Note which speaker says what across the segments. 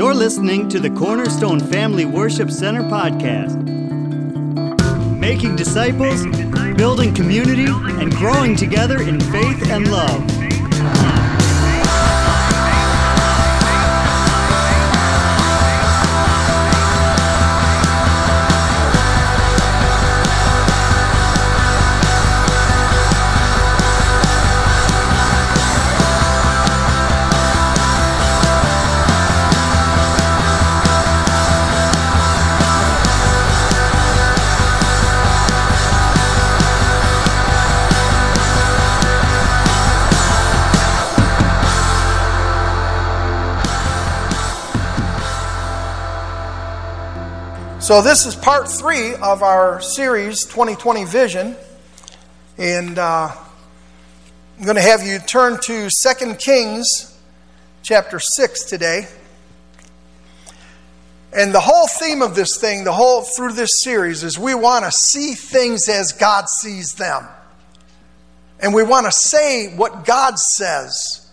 Speaker 1: You're listening to the Cornerstone Family Worship Center podcast. Making disciples, building community, and growing together in faith and love.
Speaker 2: So, this is part three of our series 2020 Vision. And uh, I'm going to have you turn to 2 Kings chapter 6 today. And the whole theme of this thing, the whole through this series, is we want to see things as God sees them. And we want to say what God says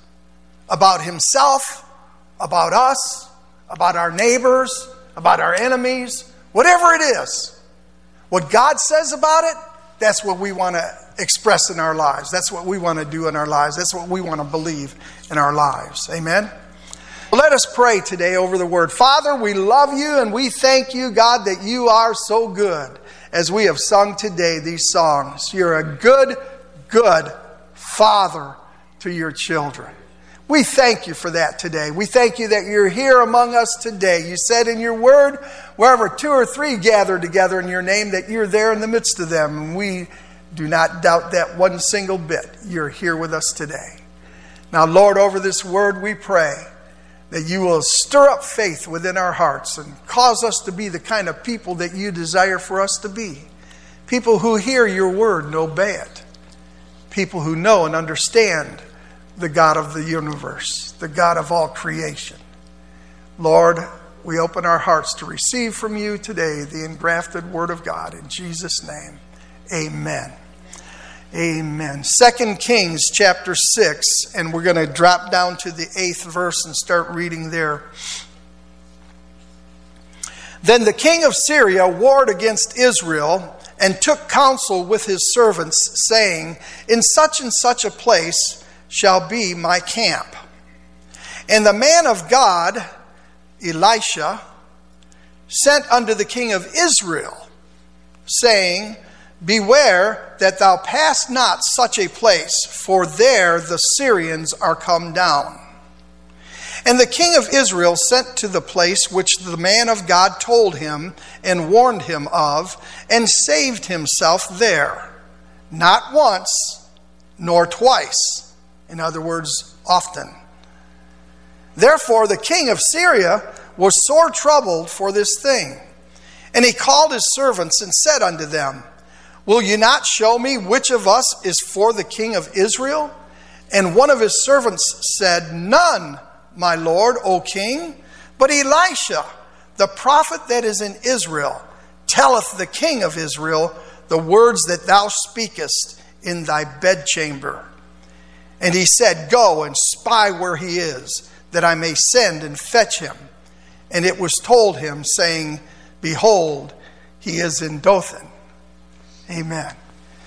Speaker 2: about Himself, about us, about our neighbors, about our enemies Whatever it is, what God says about it, that's what we want to express in our lives. That's what we want to do in our lives. That's what we want to believe in our lives. Amen? Let us pray today over the word. Father, we love you and we thank you, God, that you are so good as we have sung today these songs. You're a good, good Father to your children. We thank you for that today. We thank you that you're here among us today. You said in your word, wherever two or three gather together in your name, that you're there in the midst of them. And we do not doubt that one single bit. You're here with us today. Now, Lord, over this word, we pray that you will stir up faith within our hearts and cause us to be the kind of people that you desire for us to be. People who hear your word and obey it. People who know and understand the God of the universe, the God of all creation. Lord, we open our hearts to receive from you today the engrafted word of God. In Jesus' name, amen. Amen. Second Kings chapter 6, and we're going to drop down to the eighth verse and start reading there. Then the king of Syria warred against Israel and took counsel with his servants, saying, In such and such a place, shall be my camp. And the man of God, Elisha, sent unto the king of Israel, saying, Beware that thou pass not such a place, for there the Syrians are come down. And the king of Israel sent to the place which the man of God told him and warned him of, and saved himself there, not once nor twice in other words, often. Therefore, the king of Syria was sore troubled for this thing. And he called his servants and said unto them, Will you not show me which of us is for the king of Israel? And one of his servants said, None, my lord, O king, but Elisha, the prophet that is in Israel, telleth the king of Israel the words that thou speakest in thy bedchamber. And he said, Go and spy where he is, that I may send and fetch him. And it was told him, saying, Behold, he is in Dothan. Amen.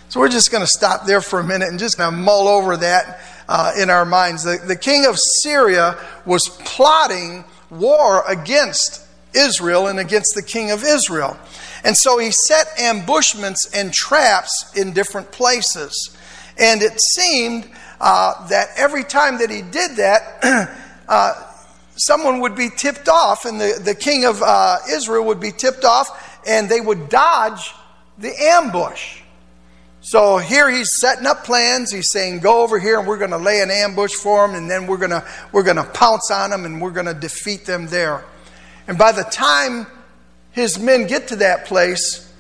Speaker 2: So we're just going to stop there for a minute and just going to mull over that uh, in our minds. The, the king of Syria was plotting war against Israel and against the king of Israel. And so he set ambushments and traps in different places. And it seemed uh, that every time that he did that, uh, someone would be tipped off, and the, the king of uh, Israel would be tipped off, and they would dodge the ambush. So here he's setting up plans. He's saying, "Go over here, and we're going to lay an ambush for them, and then we're going to we're going to pounce on them, and we're going to defeat them there." And by the time his men get to that place,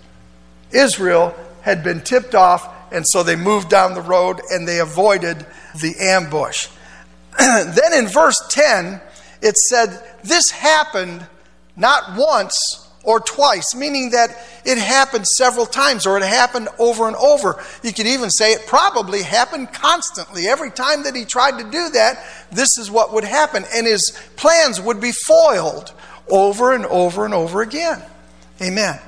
Speaker 2: Israel had been tipped off and so they moved down the road and they avoided the ambush. then in verse 10, it said, This happened not once or twice, meaning that it happened several times or it happened over and over. You could even say it probably happened constantly. Every time that he tried to do that, this is what would happen. And his plans would be foiled over and over and over again. Amen.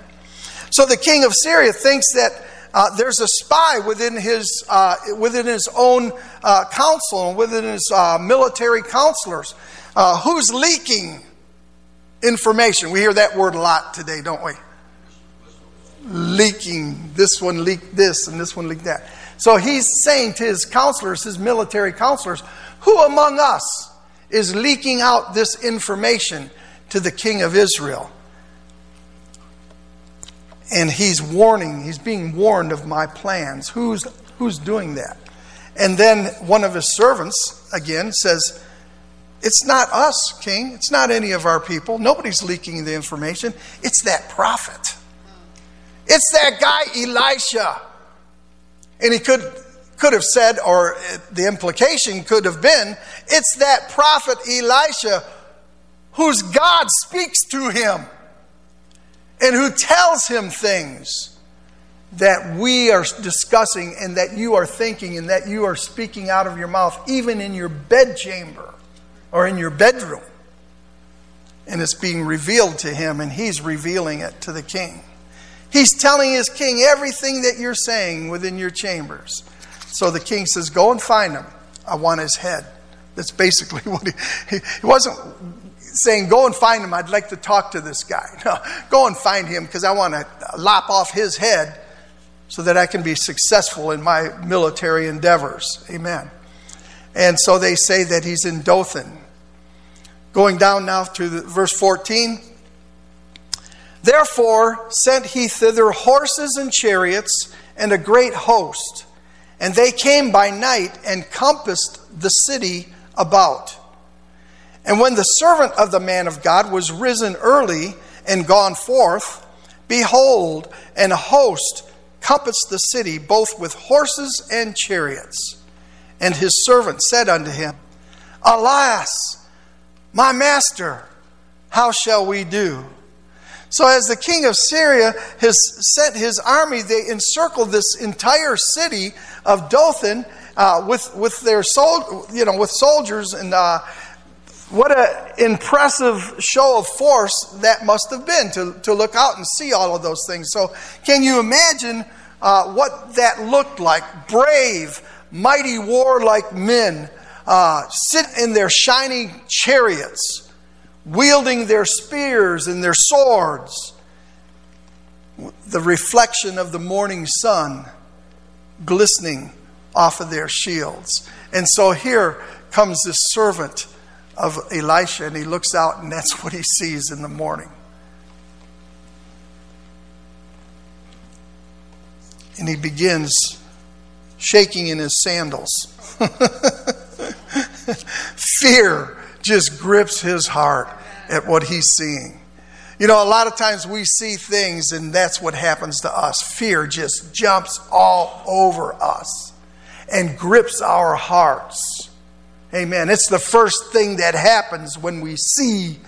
Speaker 2: So the king of Syria thinks that uh, there's a spy within his, uh, within his own uh, council and within his uh, military counselors uh, who's leaking information. We hear that word a lot today, don't we? Leaking. This one leaked this and this one leaked that. So he's saying to his counselors, his military counselors, who among us is leaking out this information to the king of Israel? And he's warning, he's being warned of my plans. Who's, who's doing that? And then one of his servants, again, says, It's not us, king. It's not any of our people. Nobody's leaking the information. It's that prophet. It's that guy, Elisha. And he could, could have said, or the implication could have been, It's that prophet, Elisha, whose God speaks to him and who tells him things that we are discussing and that you are thinking and that you are speaking out of your mouth, even in your bedchamber or in your bedroom. And it's being revealed to him, and he's revealing it to the king. He's telling his king everything that you're saying within your chambers. So the king says, Go and find him. I want his head. That's basically what he, he wasn't saying, Go and find him. I'd like to talk to this guy. No, go and find him because I want to lop off his head so that I can be successful in my military endeavors. Amen. And so they say that he's in Dothan. Going down now to the, verse 14. Therefore sent he thither horses and chariots and a great host. And they came by night and compassed the city about. And when the servant of the man of God was risen early and gone forth, behold, an host compassed the city, both with horses and chariots. And his servant said unto him, Alas, my master, how shall we do? So, as the king of Syria has sent his army, they encircled this entire city of Dothan uh, with, with their sol- you know, with soldiers and uh, what an impressive show of force that must have been to, to look out and see all of those things. So, can you imagine uh, what that looked like? Brave, mighty, warlike men uh, sit in their shining chariots, wielding their spears and their swords, the reflection of the morning sun glistening off of their shields. And so here comes this servant of Elisha, and he looks out, and that's what he sees in the morning. And he begins shaking in his sandals. Fear just grips his heart at what he's seeing. You know, a lot of times we see things, and that's what happens to us. Fear just jumps all over us and grips our hearts. Amen. It's the first thing that happens when we see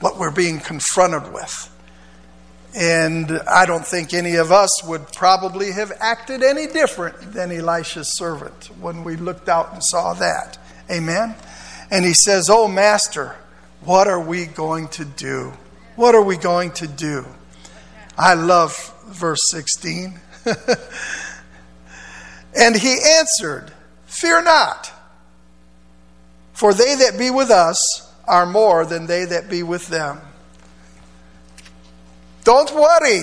Speaker 2: what we're being confronted with. And I don't think any of us would probably have acted any different than Elisha's servant when we looked out and saw that. Amen. And he says, Oh, Master, what are we going to do? What are we going to do? I love verse 16. and he answered, Fear not. For they that be with us are more than they that be with them. Don't worry.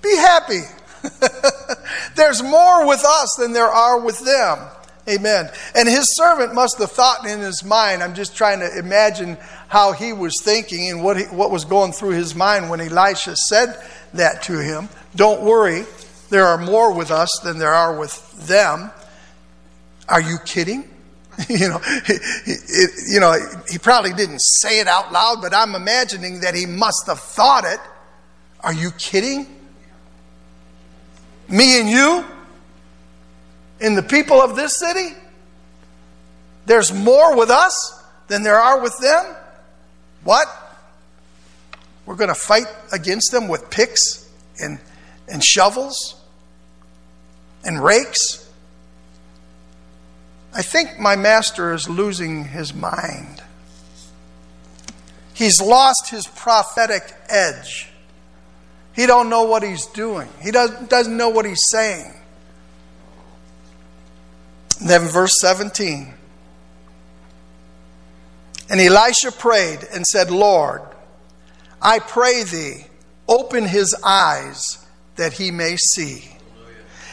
Speaker 2: Be happy. There's more with us than there are with them. Amen. And his servant must have thought in his mind, I'm just trying to imagine how he was thinking and what, he, what was going through his mind when Elisha said that to him. Don't worry, there are more with us than there are with them. Are you kidding? you know, he, he, you know, he probably didn't say it out loud, but I'm imagining that he must have thought it. Are you kidding? Me and you? And the people of this city? There's more with us than there are with them? What? We're going to fight against them with picks and, and shovels and rakes. I think my master is losing his mind. He's lost his prophetic edge. He don't know what he's doing. He doesn't, doesn't know what he's saying. And then verse 17. And Elisha prayed and said, Lord, I pray thee, open his eyes that he may see.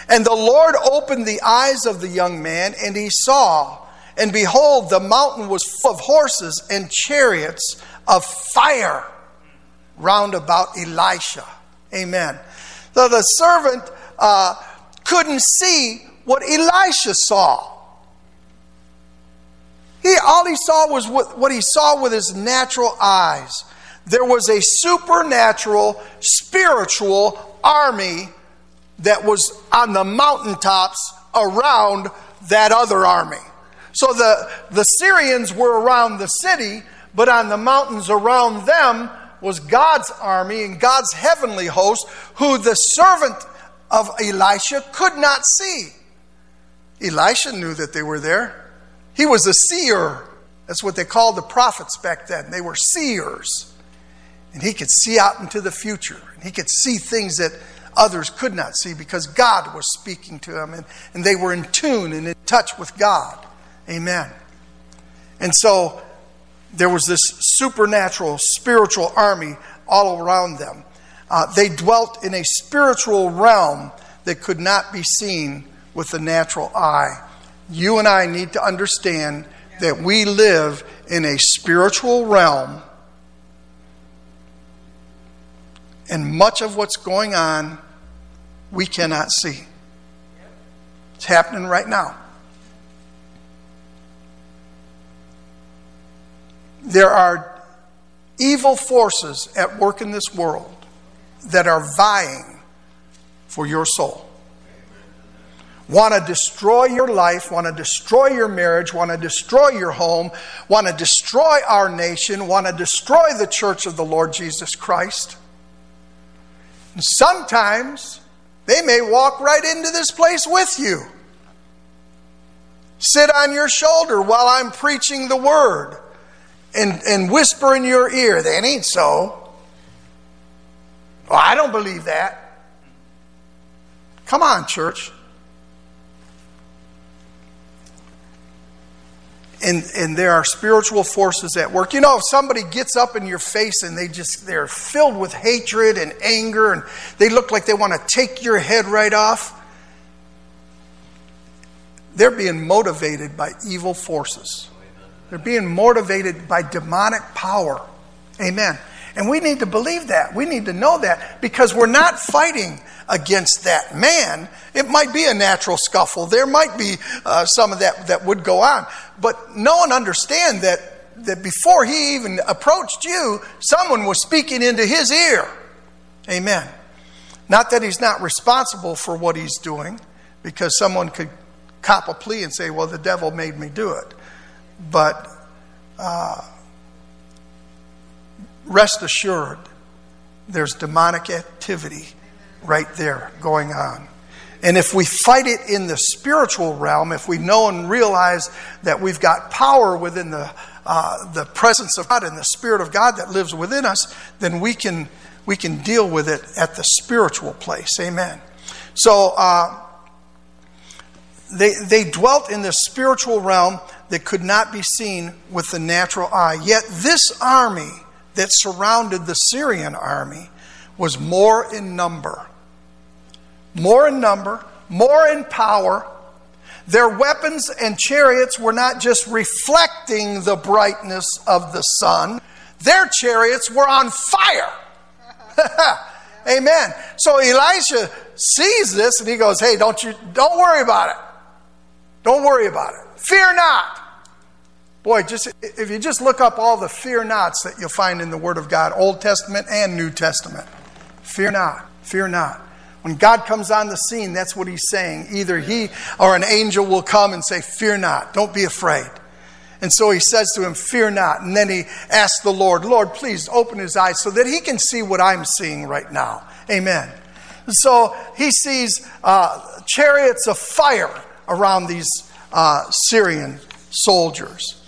Speaker 2: And the Lord opened the eyes of the young man, and he saw. And behold, the mountain was full of horses and chariots of fire round about Elisha. Amen. So the servant uh, couldn't see what Elisha saw. He, all he saw was what, what he saw with his natural eyes. There was a supernatural, spiritual army that was on the mountaintops around that other army. So the, the Syrians were around the city, but on the mountains around them was God's army and God's heavenly host, who the servant of Elisha could not see. Elisha knew that they were there. He was a seer. That's what they called the prophets back then. They were seers. And he could see out into the future. And he could see things that others could not see because God was speaking to them and, and they were in tune and in touch with God. Amen. And so there was this supernatural, spiritual army all around them. Uh, they dwelt in a spiritual realm that could not be seen with the natural eye. You and I need to understand that we live in a spiritual realm, and much of what's going on we cannot see. It's happening right now. There are evil forces at work in this world that are vying for your soul. Want to destroy your life, want to destroy your marriage, want to destroy your home, want to destroy our nation, want to destroy the church of the Lord Jesus Christ. And sometimes they may walk right into this place with you. Sit on your shoulder while I'm preaching the word and, and whisper in your ear, that ain't so. Well, I don't believe that. Come on, church. And, and there are spiritual forces at work. You know, if somebody gets up in your face and they just, they're filled with hatred and anger and they look like they want to take your head right off, they're being motivated by evil forces. They're being motivated by demonic power. Amen. And we need to believe that. We need to know that because we're not fighting against that man. It might be a natural scuffle. There might be uh, some of that that would go on. But know and understand that, that before he even approached you, someone was speaking into his ear. Amen. Not that he's not responsible for what he's doing, because someone could cop a plea and say, well, the devil made me do it. But uh, rest assured, there's demonic activity right there going on. And if we fight it in the spiritual realm, if we know and realize that we've got power within the, uh, the presence of God and the Spirit of God that lives within us, then we can, we can deal with it at the spiritual place. Amen. So uh, they, they dwelt in the spiritual realm that could not be seen with the natural eye. Yet this army that surrounded the Syrian army was more in number. More in number, more in power. Their weapons and chariots were not just reflecting the brightness of the sun, their chariots were on fire. Amen. So Elisha sees this and he goes, Hey, don't you don't worry about it. Don't worry about it. Fear not. Boy, just if you just look up all the fear nots that you'll find in the Word of God, Old Testament and New Testament. Fear not, fear not. When God comes on the scene, that's what he's saying. Either he or an angel will come and say, Fear not, don't be afraid. And so he says to him, Fear not. And then he asks the Lord, Lord, please open his eyes so that he can see what I'm seeing right now. Amen. So he sees uh, chariots of fire around these uh, Syrian soldiers.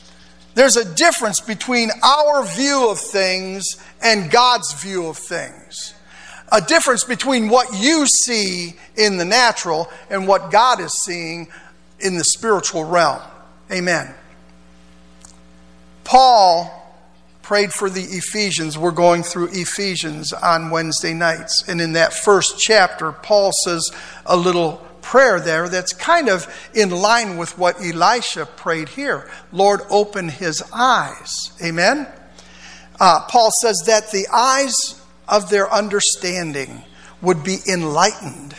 Speaker 2: There's a difference between our view of things and God's view of things. A difference between what you see in the natural and what God is seeing in the spiritual realm. Amen. Paul prayed for the Ephesians. We're going through Ephesians on Wednesday nights. And in that first chapter, Paul says a little prayer there that's kind of in line with what Elisha prayed here. Lord, open his eyes. Amen? Uh, Paul says that the eyes of their understanding would be enlightened,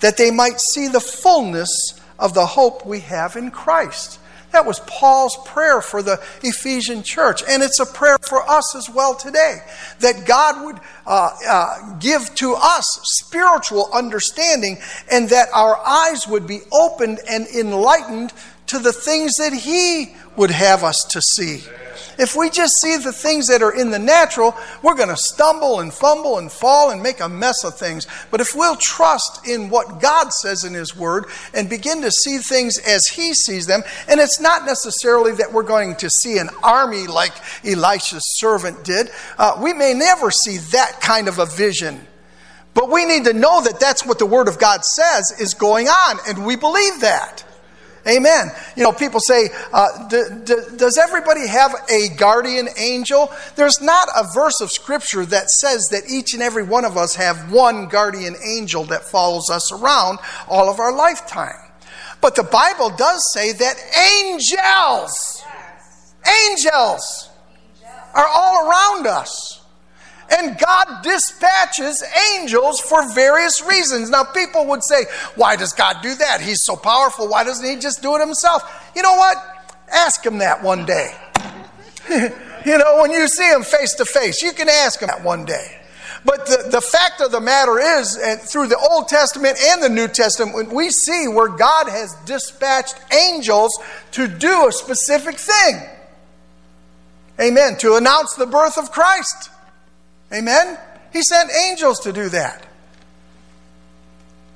Speaker 2: that they might see the fullness of the hope we have in Christ. That was Paul's prayer for the Ephesian church. And it's a prayer for us as well today. That God would uh, uh, give to us spiritual understanding and that our eyes would be opened and enlightened to the things that He would have us to see. If we just see the things that are in the natural, we're going to stumble and fumble and fall and make a mess of things. But if we'll trust in what God says in His Word and begin to see things as He sees them, and it's not necessarily that we're going to see an army like Elisha's servant did, uh, we may never see that kind of a vision. But we need to know that that's what the Word of God says is going on, and we believe that. Amen. You know, people say, uh, d- d- does everybody have a guardian angel? There's not a verse of Scripture that says that each and every one of us have one guardian angel that follows us around all of our lifetime. But the Bible does say that angels, angels are all around us. And God dispatches angels for various reasons. Now, people would say, Why does God do that? He's so powerful. Why doesn't He just do it Himself? You know what? Ask Him that one day. you know, when you see Him face to face, you can ask Him that one day. But the, the fact of the matter is, and through the Old Testament and the New Testament, we see where God has dispatched angels to do a specific thing. Amen. To announce the birth of Christ. Amen? He sent angels to do that.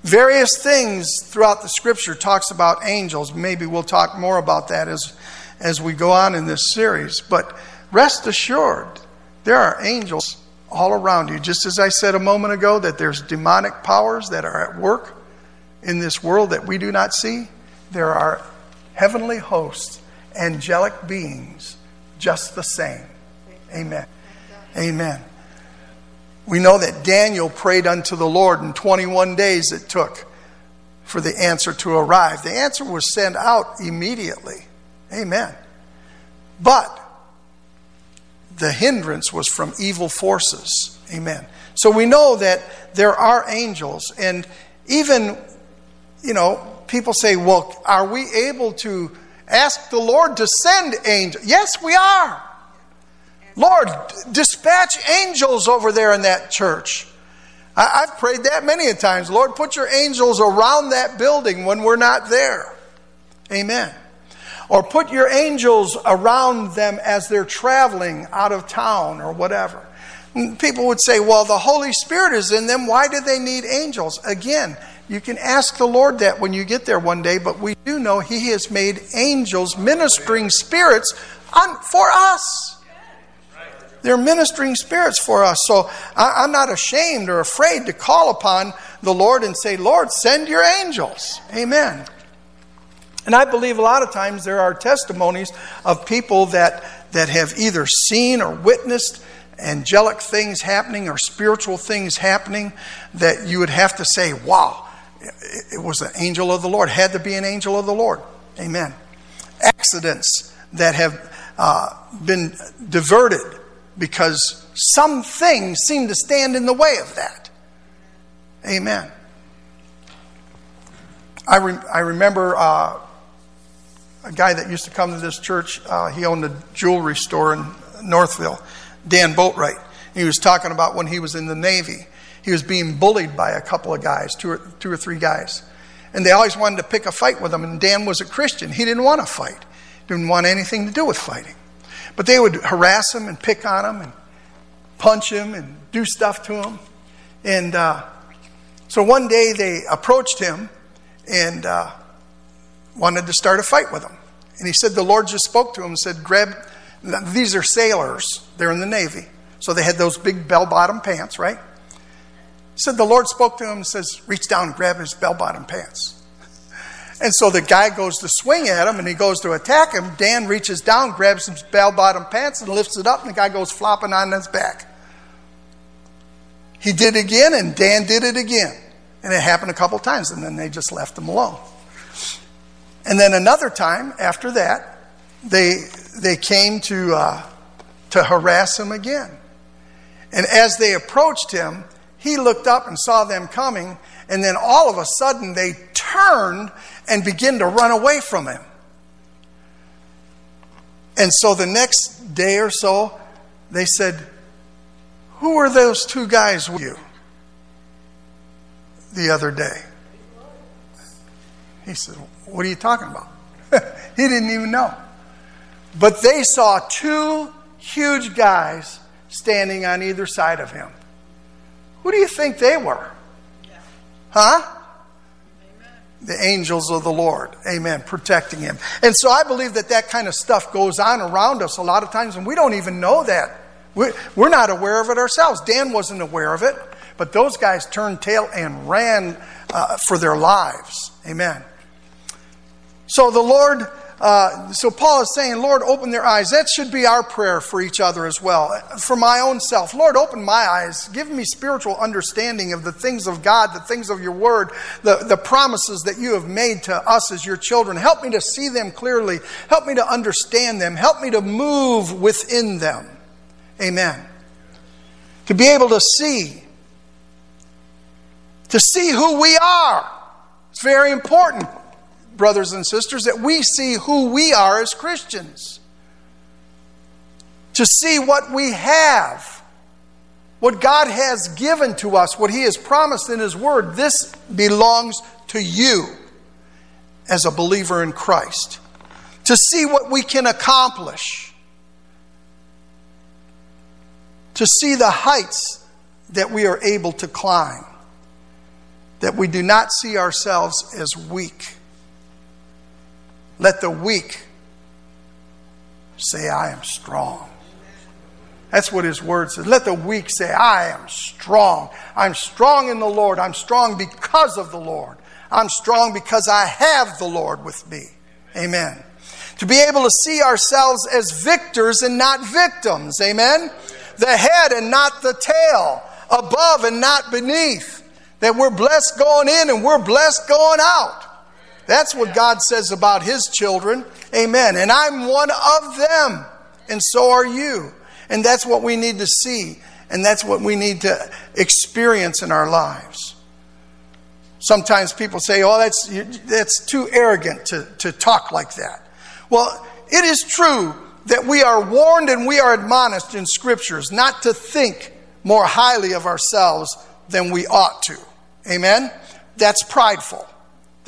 Speaker 2: Various things throughout the scripture talks about angels. Maybe we'll talk more about that as, as we go on in this series. But rest assured, there are angels all around you. Just as I said a moment ago that there's demonic powers that are at work in this world that we do not see, there are heavenly hosts, angelic beings, just the same. Amen. Amen. We know that Daniel prayed unto the Lord, and 21 days it took for the answer to arrive. The answer was sent out immediately. Amen. But the hindrance was from evil forces. Amen. So we know that there are angels, and even, you know, people say, well, are we able to ask the Lord to send angels? Yes, we are. Lord, dispatch angels over there in that church. I, have prayed that many a times. Lord, put your angels around that building when we're not there. Amen. Or put your angels around them as they're traveling out of town or whatever. People would say, well, the Holy Spirit is in them. Why do they need angels? Again, you can ask the Lord that when you get there one day, but we do know He has made angels ministering spirits on, for us. They're ministering spirits for us. So I, am not ashamed or afraid to call upon the Lord and say, Lord, send your angels. Amen. And I believe a lot of times there are testimonies of people that, that have either seen or witnessed angelic things happening or spiritual things happening that you would have to say, wow, it was an angel of the Lord, had to be an angel of the Lord. Amen. Accidents that have uh, been diverted because some things seem to stand in the way of that. Amen. I, re- I remember uh, a guy that used to come to this church. Uh, he owned a jewelry store in Northville, Dan Boatwright. He was talking about when he was in the Navy. He was being bullied by a couple of guys, two or, two or three guys. And they always wanted to pick a fight with him. And Dan was a Christian. He didn't want to fight. didn't want anything to do with fighting. But they would harass him and pick on him and punch him and do stuff to him. And uh, so one day they approached him and uh, wanted to start a fight with him. And he said the Lord just spoke to him and said, Grab, these are sailors, they're in the Navy. So they had those big bell bottom pants, right? He said the Lord spoke to him and says, Reach down and grab his bell bottom pants. And so the guy goes to swing at him and he goes to attack him. Dan reaches down, grabs his bell bottom pants, and lifts it up, and the guy goes flopping on his back. He did it again, and Dan did it again. And it happened a couple times, and then they just left him alone. And then another time after that, they, they came to, uh, to harass him again. And as they approached him, he looked up and saw them coming, and then all of a sudden they turned and begin to run away from him. And so the next day or so, they said, Who are those two guys with you the other day? He said, What are you talking about? he didn't even know. But they saw two huge guys standing on either side of him. Who do you think they were? Huh? The angels of the Lord. Amen. Protecting him. And so I believe that that kind of stuff goes on around us a lot of times, and we don't even know that. We're not aware of it ourselves. Dan wasn't aware of it, but those guys turned tail and ran uh, for their lives. Amen. So the Lord uh, so Paul is saying, Lord, open their eyes. That should be our prayer for each other as well. For my own self, Lord, open my eyes. Give me spiritual understanding of the things of God, the things of your word, the, the promises that you have made to us as your children. Help me to see them clearly. Help me to understand them. Help me to move within them. Amen. To be able to see, to see who we are. It's very important brothers and sisters, that we see who we are as Christians. To see what we have, what God has given to us, what He has promised in His Word. This belongs to you as a believer in Christ. To see what we can accomplish. To see the heights that we are able to climb. That we do not see ourselves as weak let the weak say, I am strong. That's what his word says. Let the weak say, I am strong. I'm strong in the Lord. I'm strong because of the Lord. I'm strong because I have the Lord with me. Amen. To be able to see ourselves as victors and not victims. Amen. The head and not the tail. Above and not beneath. That we're blessed going in and we're blessed going out. That's what God says about His children. Amen. And I'm one of them, and so are you. And that's what we need to see, and that's what we need to experience in our lives. Sometimes people say, oh, that's, that's too arrogant to, to talk like that. Well, it is true that we are warned and we are admonished in scriptures not to think more highly of ourselves than we ought to. Amen? That's prideful.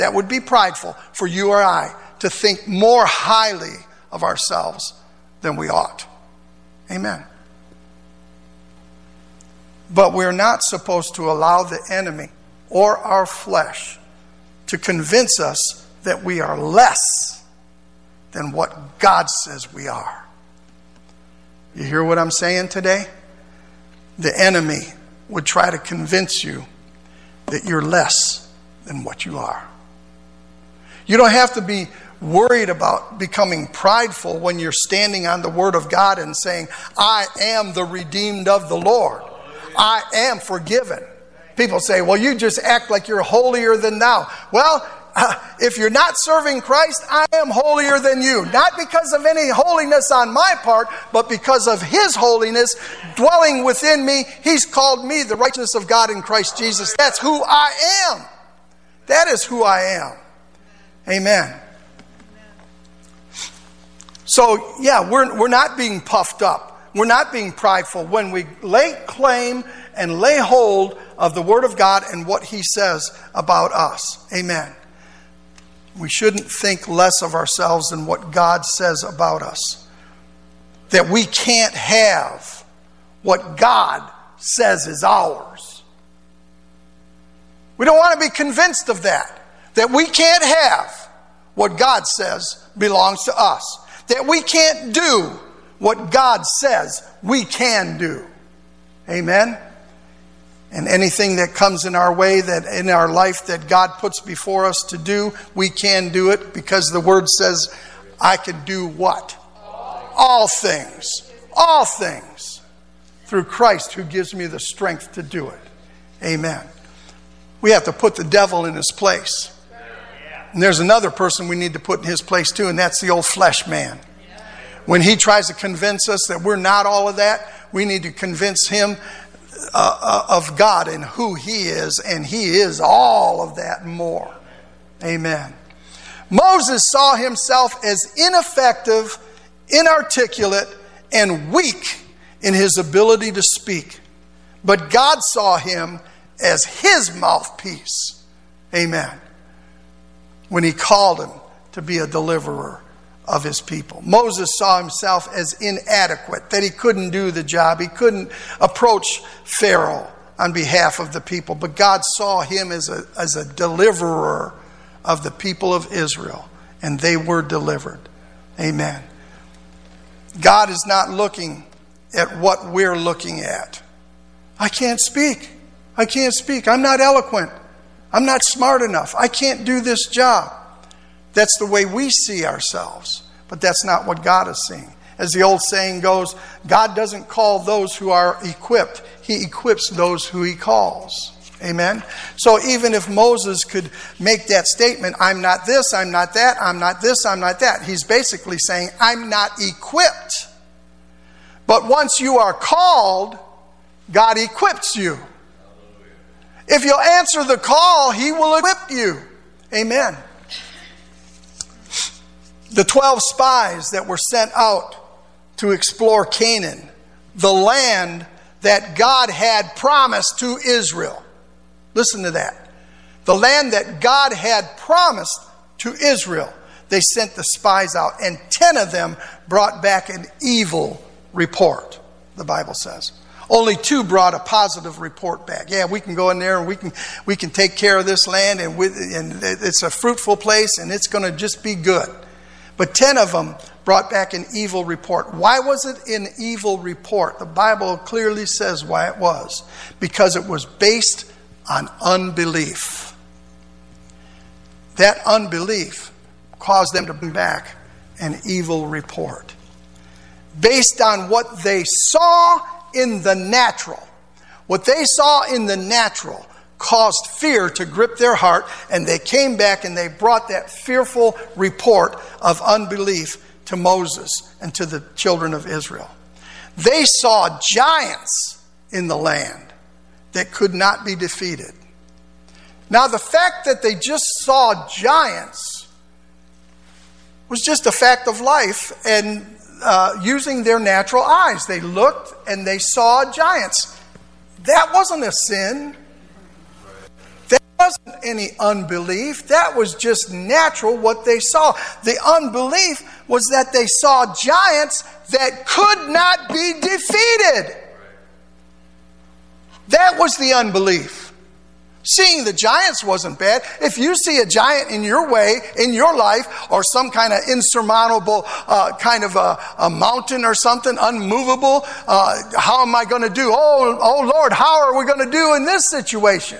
Speaker 2: That would be prideful for you or I to think more highly of ourselves than we ought. Amen. But we're not supposed to allow the enemy or our flesh to convince us that we are less than what God says we are. You hear what I'm saying today? The enemy would try to convince you that you're less than what you are. You don't have to be worried about becoming prideful when you're standing on the Word of God and saying, I am the redeemed of the Lord. I am forgiven. People say, well, you just act like you're holier than thou. Well, uh, if you're not serving Christ, I am holier than you. Not because of any holiness on my part, but because of His holiness dwelling within me. He's called me the righteousness of God in Christ Jesus. That's who I am. That is who I am. Amen. So, yeah, we're, we're not being puffed up. We're not being prideful when we lay claim and lay hold of the Word of God and what He says about us. Amen. We shouldn't think less of ourselves than what God says about us. That we can't have what God says is ours. We don't want to be convinced of that. That we can't have what God says belongs to us. That we can't do what God says we can do. Amen? And anything that comes in our way, that in our life that God puts before us to do, we can do it because the word says, I can do what? All things. All things. Through Christ who gives me the strength to do it. Amen. We have to put the devil in his place. And there's another person we need to put in his place too, and that's the old flesh man. When he tries to convince us that we're not all of that, we need to convince him uh, uh, of God and who He is, and He is all of that more. Amen. Moses saw himself as ineffective, inarticulate, and weak in his ability to speak. But God saw him as his mouthpiece. Amen. When he called him to be a deliverer of his people. Moses saw himself as inadequate, that he couldn't do the job. He couldn't approach Pharaoh on behalf of the people. But God saw him as a, as a deliverer of the people of Israel, and they were delivered. Amen. God is not looking at what we're looking at. I can't speak. I can't speak. I'm not eloquent. I'm not smart enough. I can't do this job. That's the way we see ourselves, but that's not what God is seeing. As the old saying goes, God doesn't call those who are equipped, He equips those who He calls. Amen? So even if Moses could make that statement, I'm not this, I'm not that, I'm not this, I'm not that, he's basically saying, I'm not equipped. But once you are called, God equips you. If you'll answer the call, He will equip you. Amen the 12 spies that were sent out to explore Canaan, the land that God had promised to Israel. Listen to that. The land that God had promised to Israel. They sent the spies out, and 10 of them brought back an evil report, the Bible says. Only two brought a positive report back. Yeah, we can go in there and we can we can take care of this land and, with, and it's a fruitful place and it's going to just be good. But 10 of them brought back an evil report. Why was it an evil report? The Bible clearly says why it was. Because it was based on unbelief. That unbelief caused them to bring back an evil report. Based on what they saw in the natural. What they saw in the natural caused fear to grip their heart, and they came back and they brought that fearful report of unbelief to Moses and to the children of Israel. They saw giants in the land that could not be defeated. Now, the fact that they just saw giants was just a fact of life and uh, using their natural eyes. They looked and they saw giants. That wasn't a sin That wasn't any unbelief. That was just natural what they saw. The unbelief was that they saw giants that could not be defeated. That was the unbelief. Seeing the giants wasn't bad. If you see a giant in your way, in your life, or some kind of insurmountable uh, kind of a, a, mountain or something, unmovable, uh, how am I going to do? Oh, oh Lord, how are we going to do in this situation?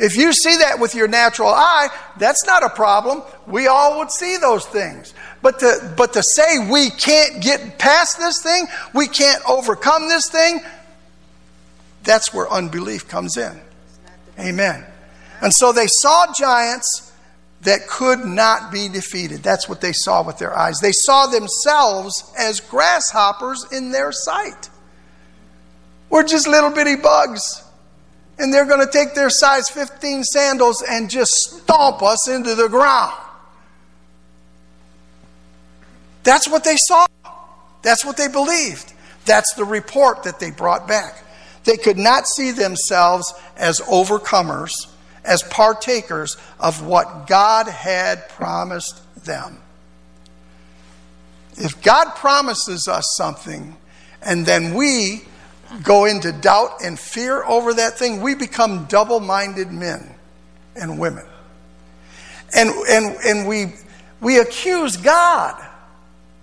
Speaker 2: If you see that with your natural eye, that's not a problem. We all would see those things. But to, but to say we can't get past this thing, we can't overcome this thing, that's where unbelief comes in. Amen. And so they saw giants that could not be defeated. That's what they saw with their eyes. They saw themselves as grasshoppers in their sight. We're just little bitty bugs and they're going to take their size 15 sandals and just stomp us into the ground. That's what they saw. That's what they believed. That's the report that they brought back. They could not see themselves as overcomers as partakers of what God had promised them. If God promises us something and then we go into doubt and fear over that thing, we become double minded men and women. And, and, and we, we accuse God.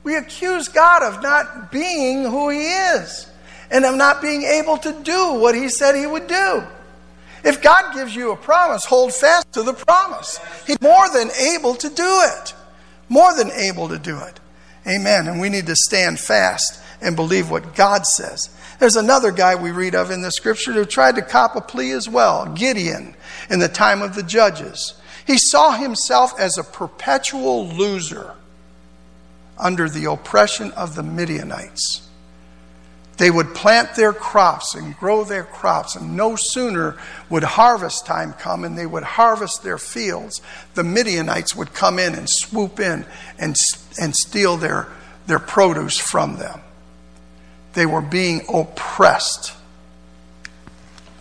Speaker 2: We accuse God of not being who He is and of not being able to do what He said He would do. If God gives you a promise, hold fast to the promise. He's more than able to do it. More than able to do it. Amen. And we need to stand fast and believe what God says. There's another guy we read of in the scripture who tried to cop a plea as well Gideon, in the time of the judges. He saw himself as a perpetual loser under the oppression of the Midianites. They would plant their crops and grow their crops, and no sooner would harvest time come and they would harvest their fields, the Midianites would come in and swoop in and, and steal their, their produce from them. They were being oppressed.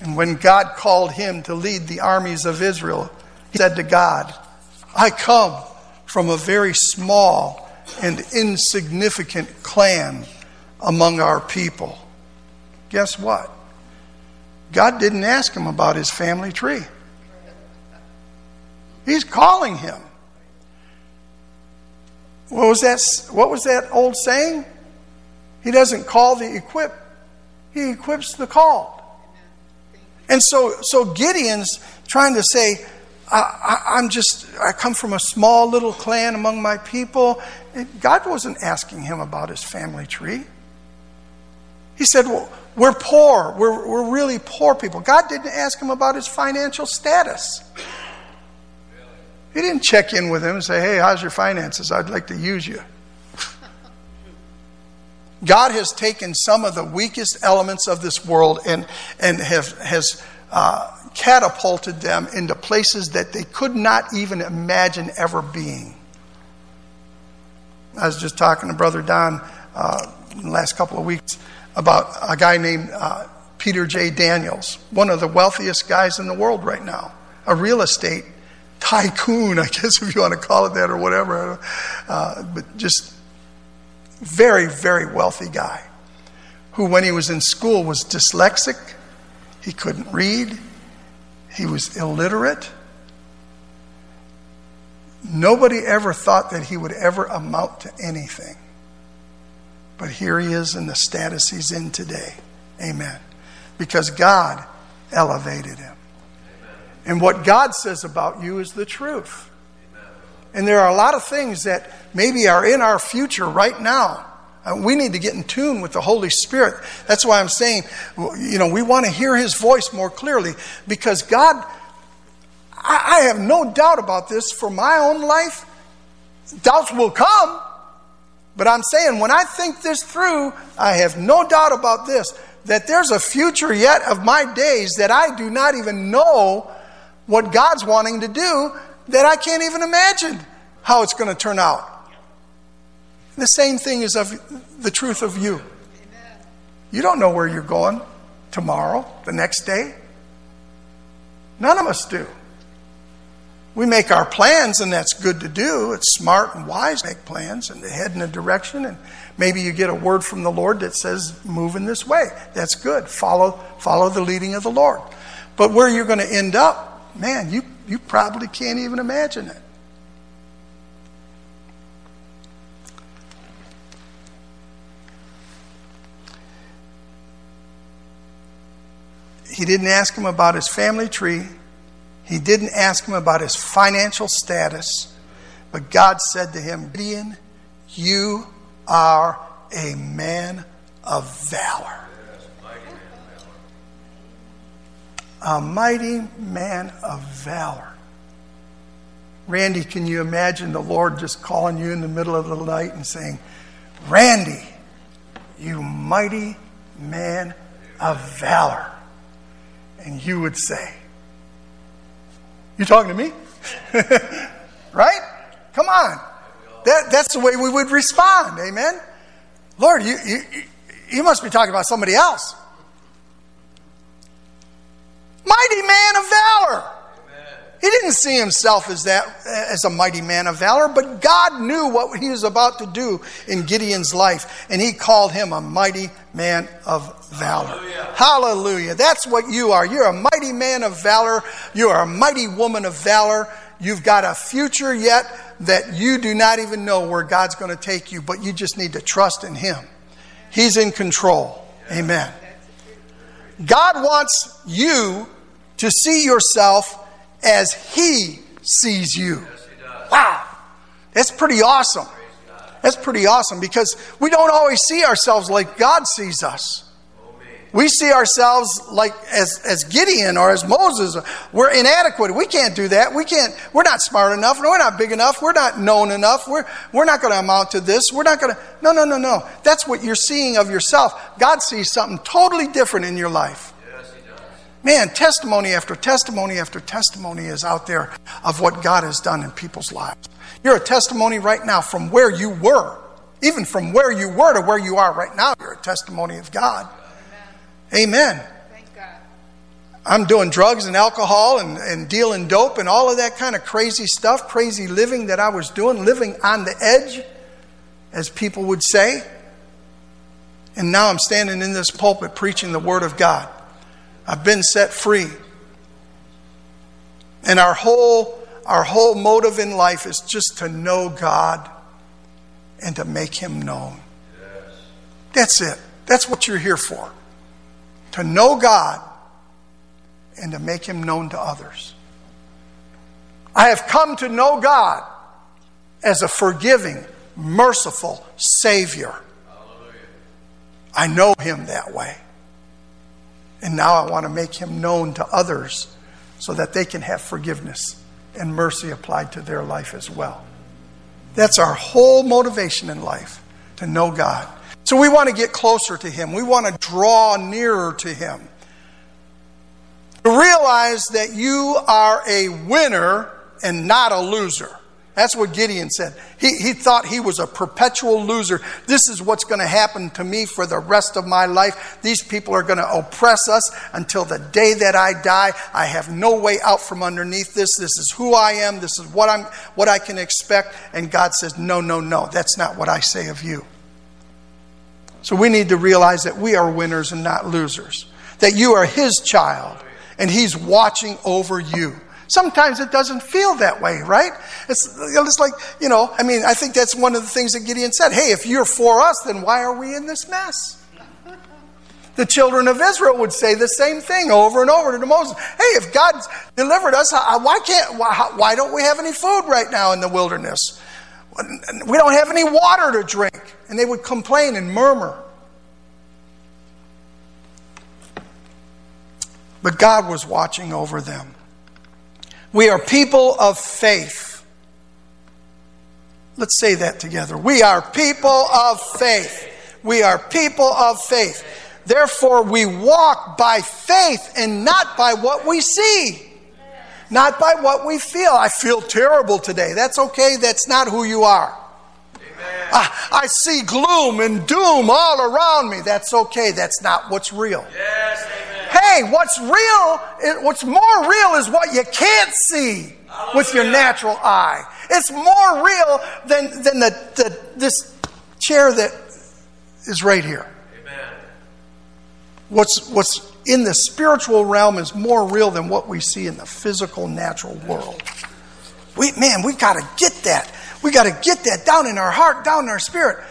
Speaker 2: And when God called him to lead the armies of Israel, he said to God, I come from a very small and insignificant clan among our people. Guess what? God didn't ask him about his family tree. He's calling him. What was that, what was that old saying? He doesn't call the equipped, he equips the called. And so, so Gideon's trying to say, I, am just, I come from a small little clan among my people. God wasn't asking him about his family tree. He said, well, We're poor. We're, we're really poor people. God didn't ask him about his financial status. He didn't check in with him and say, Hey, how's your finances? I'd like to use you. God has taken some of the weakest elements of this world and, and have, has uh, catapulted them into places that they could not even imagine ever being. I was just talking to Brother Don uh, in the last couple of weeks about a guy named uh, Peter J. Daniels, one of the wealthiest guys in the world right now, a real estate tycoon, I guess if you want to call it that or whatever, uh, but just very, very wealthy guy who, when he was in school, was dyslexic. He couldn't read. He was illiterate. Nobody ever thought that he would ever amount to anything. But here he is in the status he's in today. Amen. Because God elevated him. And what God says about you is the truth. And there are a lot of things that maybe are in our future right now. Uh, we need to get in tune with the Holy Spirit. That's why I'm saying, you know, we want to hear His voice more clearly because God, I, I have no doubt about this for my own life. Doubts will come, but I'm saying, when I think this through, I have no doubt about this that there's a future yet of my days that I do not even know what God's wanting to do, that I can't even imagine how it's going to turn out. The same thing is of the truth of you. You don't know where you're going tomorrow, the next day. None of us do. We make our plans, and that's good to do. It's smart and wise to make plans and to head in a direction. And maybe you get a word from the Lord that says, move in this way. That's good. Follow, follow the leading of the Lord. But where you're going to end up, man, you, you probably can't even imagine it. He didn't ask him about his family tree. He didn't ask him about his financial status, but God said to him, Gideon, you are a man of valor. A mighty man of valor. Randy, can you imagine the Lord just calling you in the middle of the night and saying, Randy, you mighty man of valor? And you would say, you talking to me? right? Come on. That, that's the way we would respond. Amen. Lord, you, you, you must be talking about somebody else. Mighty man of valor. He didn't see himself as that as a mighty man of valor, but God knew what he was about to do in Gideon's life, and he called him a mighty man of valor. Hallelujah. Hallelujah. That's what you are. You're a mighty man of valor. You are a mighty woman of valor. You've got a future yet that you do not even know where God's going to take you, but you just need to trust in him. He's in control. Amen. God wants you to see yourself as He sees you. Wow. That's pretty awesome. That's pretty awesome because we don't always see ourselves like God sees us. We see ourselves like as, as Gideon or as Moses. We're inadequate. We can't do that. We can't, we're not smart enough. We're not big enough. We're not known enough. We're, we're not going to amount to this. We're not going to. No, no, no, no. That's what you're seeing of yourself. God sees something totally different in your life. Man, testimony after testimony after testimony is out there of what God has done in people's lives. You're a testimony right now from where you were. Even from where you were to where you are right now, you're a testimony of God. Amen. Amen. I'm doing drugs and alcohol and, and dealing dope and all of that kind of crazy stuff, crazy living that I was doing, living on the edge, as people would say. And now I'm standing in this pulpit preaching the Word of God. I've been set free. And our whole, our whole motive in life is just to know God and to make Him known. Yes. That's it. That's what you're here for. To know God and to make Him known to others. I have come to know God as a forgiving, merciful Savior. Hallelujah. I know Him that way. And now I want to make him known to others so that they can have forgiveness and mercy applied to their life as well. That's our whole motivation in life to know God. So we want to get closer to Him. We want to draw nearer to Him. To realize that you are a winner and not a loser. That's what Gideon said. He, he thought he was a perpetual loser. This is what's going to happen to me for the rest of my life. These people are going to oppress us until the day that I die. I have no way out from underneath this. This is who I am. This is what I'm what I can expect. And God says, "No, no, no. That's not what I say of you." So we need to realize that we are winners and not losers. That you are his child and he's watching over you. Sometimes it doesn't feel that way, right? It's, it's like, you know, I mean, I think that's one of the things that Gideon said. Hey, if you're for us, then why are we in this mess? The children of Israel would say the same thing over and over to Moses. Hey, if God delivered us, uh, uh, why can't, why, why don't we have any food right now in the wilderness? We don't have any water to drink. And they would complain and murmur. But God was watching over them. We are people of faith. Let's say that together. We are people of faith. We are people of faith. Therefore, we walk by faith and not by what we see, not by what we feel. I feel terrible today. That's okay. That's not who you are. I, I, see gloom and doom all around me. That's okay. That's not what's real. Yes, Hey, what's real, what's more real is what you can't see with your natural eye. It's more real than, than the, the, this chair that is right here. Amen. What's, what's in the spiritual realm is more real than what we see in the physical, natural world. We, man, we got to get that. We got to get that down in our heart, down in our spirit.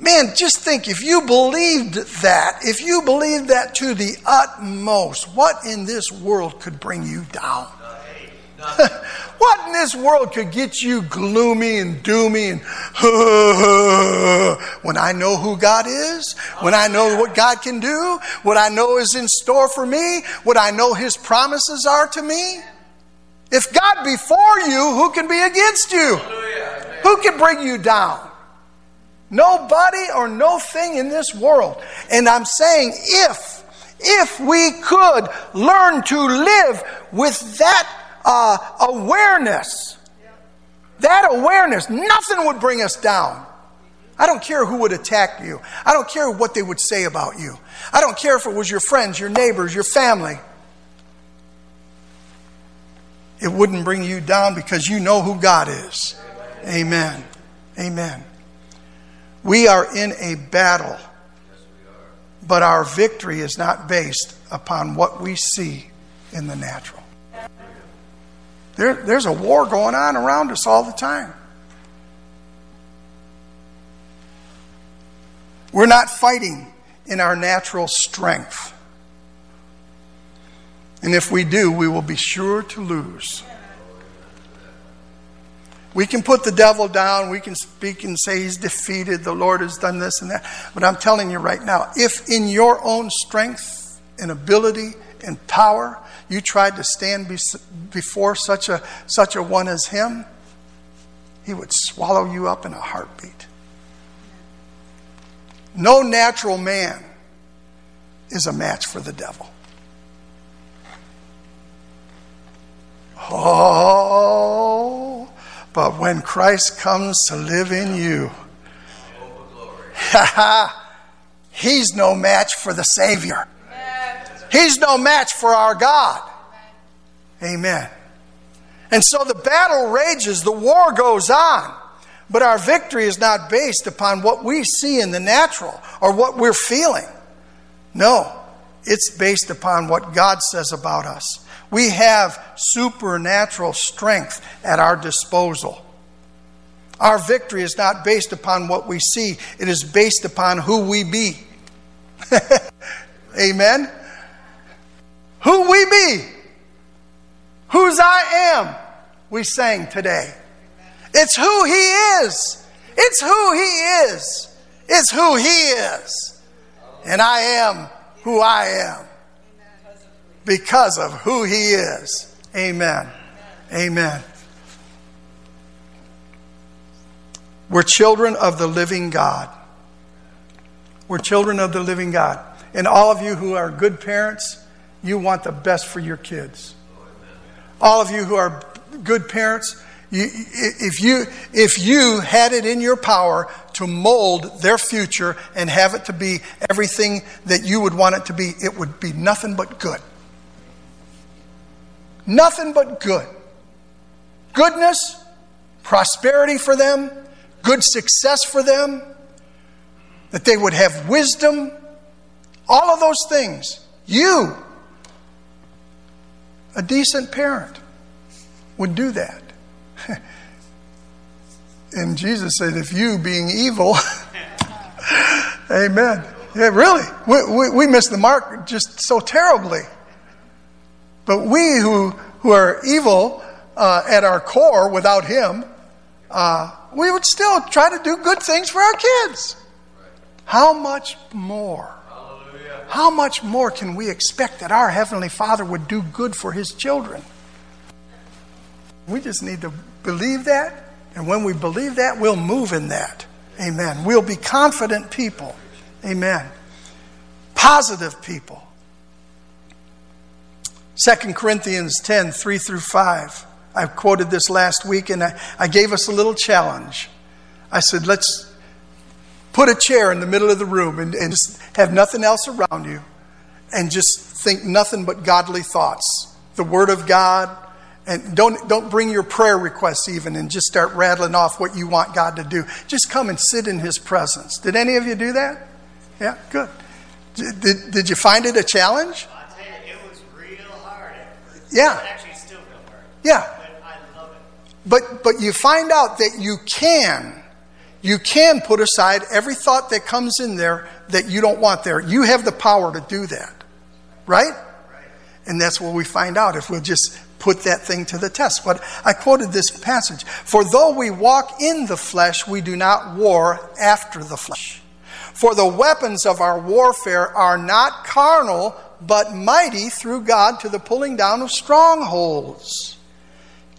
Speaker 2: Man, just think if you believed that, if you believed that to the utmost, what in this world could bring you down? what in this world could get you gloomy and doomy and when I know who God is, when I know what God can do, what I know is in store for me, what I know His promises are to me? If God be for you, who can be against you? Who can bring you down? Nobody or no thing in this world. And I'm saying if, if we could learn to live with that uh, awareness, that awareness, nothing would bring us down. I don't care who would attack you. I don't care what they would say about you. I don't care if it was your friends, your neighbors, your family. it wouldn't bring you down because you know who God is. Amen. Amen. We are in a battle, but our victory is not based upon what we see in the natural. There, there's a war going on around us all the time. We're not fighting in our natural strength. And if we do, we will be sure to lose. We can put the devil down. We can speak and say he's defeated. The Lord has done this and that. But I'm telling you right now, if in your own strength and ability and power you tried to stand before such a, such a one as him, he would swallow you up in a heartbeat. No natural man is a match for the devil. Oh, but when Christ comes to live in you, he's no match for the Savior. He's no match for our God. Amen. And so the battle rages, the war goes on. But our victory is not based upon what we see in the natural or what we're feeling. No, it's based upon what God says about us. We have supernatural strength at our disposal. Our victory is not based upon what we see, it is based upon who we be. Amen? Who we be. Whose I am, we sang today. It's who He is. It's who He is. It's who He is. And I am who I am because of who He is. Amen. Amen. We're children of the living God. We're children of the living God. And all of you who are good parents, you want the best for your kids. All of you who are good parents, you, if, you, if you had it in your power to mold their future and have it to be everything that you would want it to be, it would be nothing but good. Nothing but good. Goodness, prosperity for them, good success for them, that they would have wisdom, all of those things. You, a decent parent, would do that. and Jesus said, if you, being evil, amen. Yeah, really. We, we, we miss the mark just so terribly. But we who, who are evil uh, at our core without Him, uh, we would still try to do good things for our kids. How much more? How much more can we expect that our Heavenly Father would do good for His children? We just need to believe that. And when we believe that, we'll move in that. Amen. We'll be confident people. Amen. Positive people. 2 Corinthians 10 3 through 5. I quoted this last week and I, I gave us a little challenge. I said, let's put a chair in the middle of the room and, and just have nothing else around you and just think nothing but godly thoughts. The Word of God, and don't, don't bring your prayer requests even and just start rattling off what you want God to do. Just come and sit in His presence. Did any of you do that? Yeah, good. Did, did you find it a challenge? Yeah. actually still feel hurt. Yeah. But I love it. But, but you find out that you can. You can put aside every thought that comes in there that you don't want there. You have the power to do that. Right? right. And that's what we find out if we'll just put that thing to the test. But I quoted this passage For though we walk in the flesh, we do not war after the flesh. For the weapons of our warfare are not carnal, but mighty through God to the pulling down of strongholds,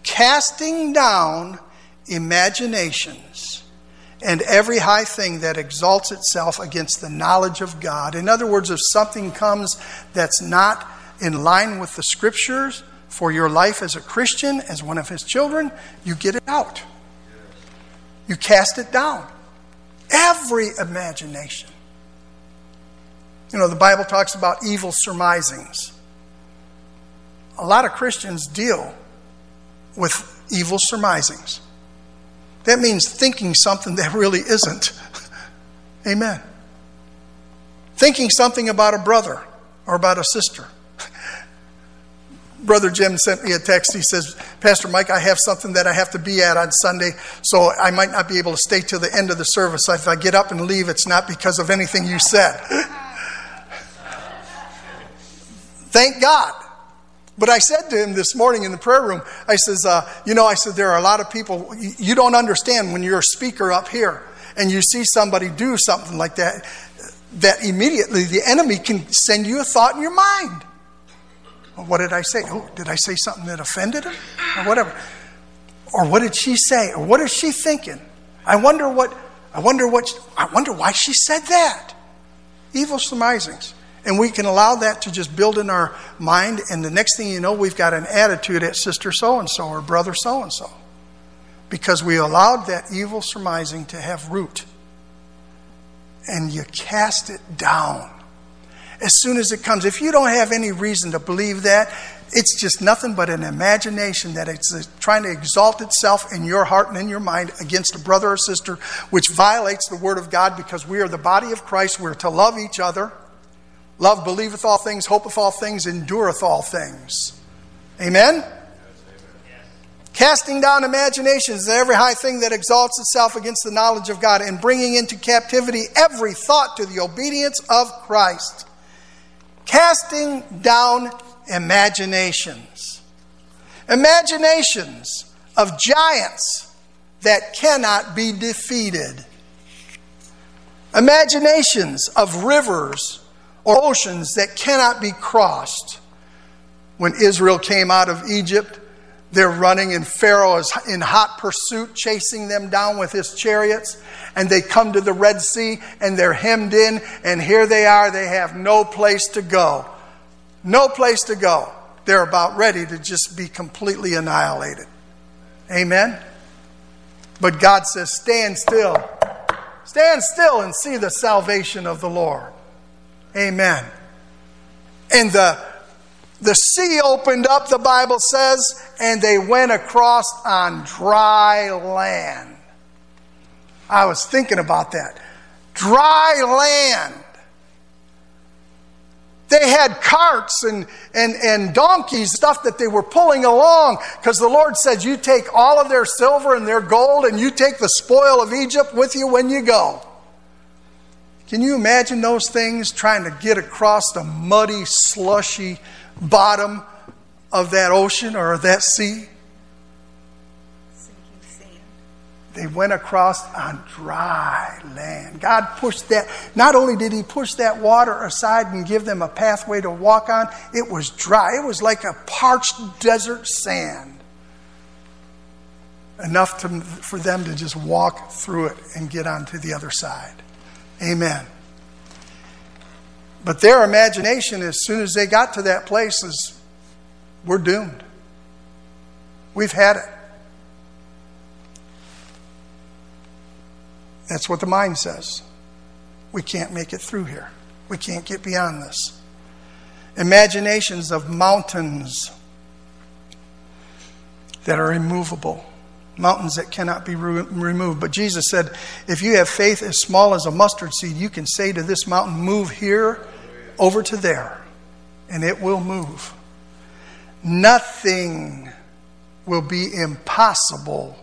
Speaker 2: casting down imaginations and every high thing that exalts itself against the knowledge of God. In other words, if something comes that's not in line with the scriptures for your life as a Christian, as one of his children, you get it out. You cast it down. Every imagination. You know, the Bible talks about evil surmisings. A lot of Christians deal with evil surmisings. That means thinking something that really isn't. Amen. Thinking something about a brother or about a sister. Brother Jim sent me a text. He says, Pastor Mike, I have something that I have to be at on Sunday, so I might not be able to stay till the end of the service. If I get up and leave, it's not because of anything you said. Thank God. But I said to him this morning in the prayer room, I says, uh, you know, I said, there are a lot of people, you don't understand when you're a speaker up here and you see somebody do something like that, that immediately the enemy can send you a thought in your mind. Well, what did I say? Oh, did I say something that offended him? Or whatever. Or what did she say? Or what is she thinking? I wonder what, I wonder what, I wonder why she said that. Evil surmisings. And we can allow that to just build in our mind, and the next thing you know, we've got an attitude at sister so and so or brother so and so. Because we allowed that evil surmising to have root. And you cast it down as soon as it comes. If you don't have any reason to believe that, it's just nothing but an imagination that it's uh, trying to exalt itself in your heart and in your mind against a brother or sister, which violates the Word of God because we are the body of Christ. We're to love each other. Love believeth all things, hopeth all things, endureth all things. Amen? Casting down imaginations and every high thing that exalts itself against the knowledge of God, and bringing into captivity every thought to the obedience of Christ. Casting down imaginations. Imaginations of giants that cannot be defeated. Imaginations of rivers or oceans that cannot be crossed. When Israel came out of Egypt, they're running, and Pharaoh is in hot pursuit, chasing them down with his chariots. And they come to the Red Sea and they're hemmed in, and here they are. They have no place to go. No place to go. They're about ready to just be completely annihilated. Amen? But God says, Stand still. Stand still and see the salvation of the Lord. Amen. And the, the sea opened up, the Bible says, and they went across on dry land. I was thinking about that. Dry land. They had carts and, and, and donkeys, stuff that they were pulling along, because the Lord said, You take all of their silver and their gold, and you take the spoil of Egypt with you when you go. Can you imagine those things trying to get across the muddy, slushy bottom of that ocean or that sea? They went across on dry land. God pushed that. Not only did He push that water aside and give them a pathway to walk on, it was dry. It was like a parched desert sand. Enough to, for them to just walk through it and get onto the other side. Amen. But their imagination, as soon as they got to that place, is we're doomed. We've had it. That's what the mind says. We can't make it through here. We can't get beyond this. Imaginations of mountains that are immovable mountains that cannot be re- removed. But Jesus said, if you have faith as small as a mustard seed, you can say to this mountain, move here over to there, and it will move. Nothing will be impossible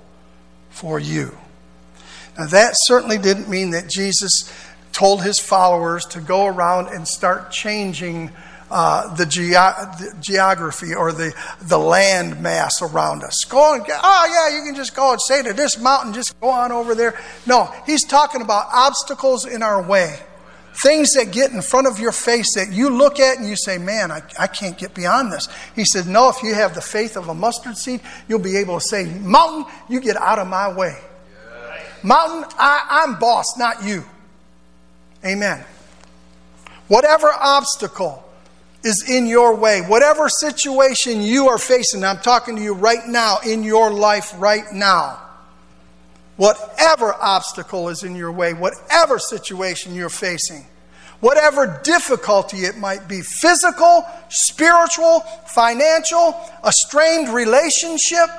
Speaker 2: for you. Now, that certainly didn't mean that Jesus told his followers to go around and start changing uh, the, ge- the, geography or the, the land mass around us. Go and, oh yeah, you can just go and say to this mountain, just go on over there. No, he's talking about obstacles in our way. Things that get in front of your face that you look at and you say, man, I, I can't get beyond this. He said, no, if you have the faith of a mustard seed, you'll be able to say, mountain, you get out of my way. Mountain, I, I'm boss, not you. Amen. Whatever obstacle, is in your way, whatever situation you are facing, I'm talking to you right now, in your life right now. Whatever obstacle is in your way, whatever situation you're facing, whatever difficulty it might be physical, spiritual, financial, a strained relationship,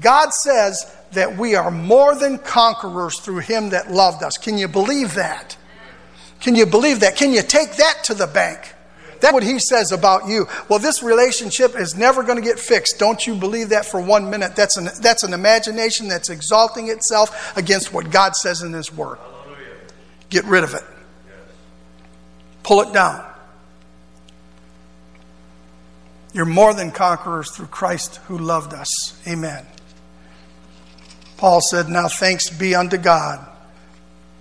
Speaker 2: God says that we are more than conquerors through him that loved us. Can you believe that? Can you believe that? Can you take that to the bank? That's what he says about you. Well, this relationship is never going to get fixed. Don't you believe that for one minute? That's an, that's an imagination that's exalting itself against what God says in his word. Get rid of it. Pull it down. You're more than conquerors through Christ who loved us. Amen. Paul said, Now thanks be unto God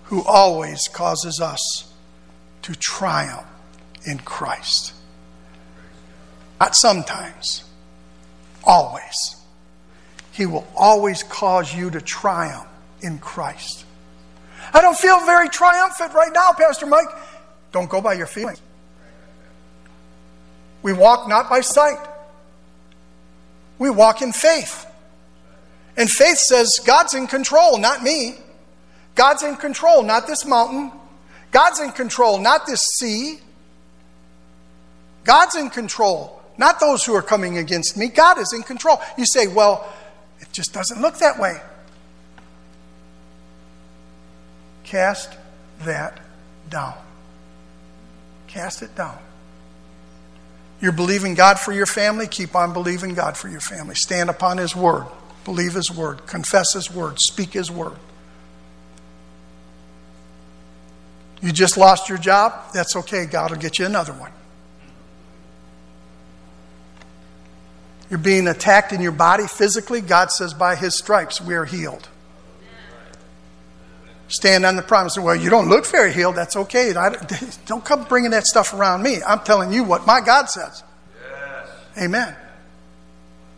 Speaker 2: who always causes us to triumph in Christ. Not sometimes, always. He will always cause you to triumph in Christ. I don't feel very triumphant right now, Pastor Mike. Don't go by your feelings. We walk not by sight, we walk in faith. And faith says, God's in control, not me. God's in control, not this mountain. God's in control, not this sea. God's in control, not those who are coming against me. God is in control. You say, well, it just doesn't look that way. Cast that down. Cast it down. You're believing God for your family, keep on believing God for your family. Stand upon His word, believe His word, confess His word, speak His word. You just lost your job? That's okay. God will get you another one. You're being attacked in your body physically. God says, by His stripes, we are healed. Stand on the promise. Well, you don't look very healed. That's okay. don't come bringing that stuff around me. I'm telling you what my God says. Yes. Amen.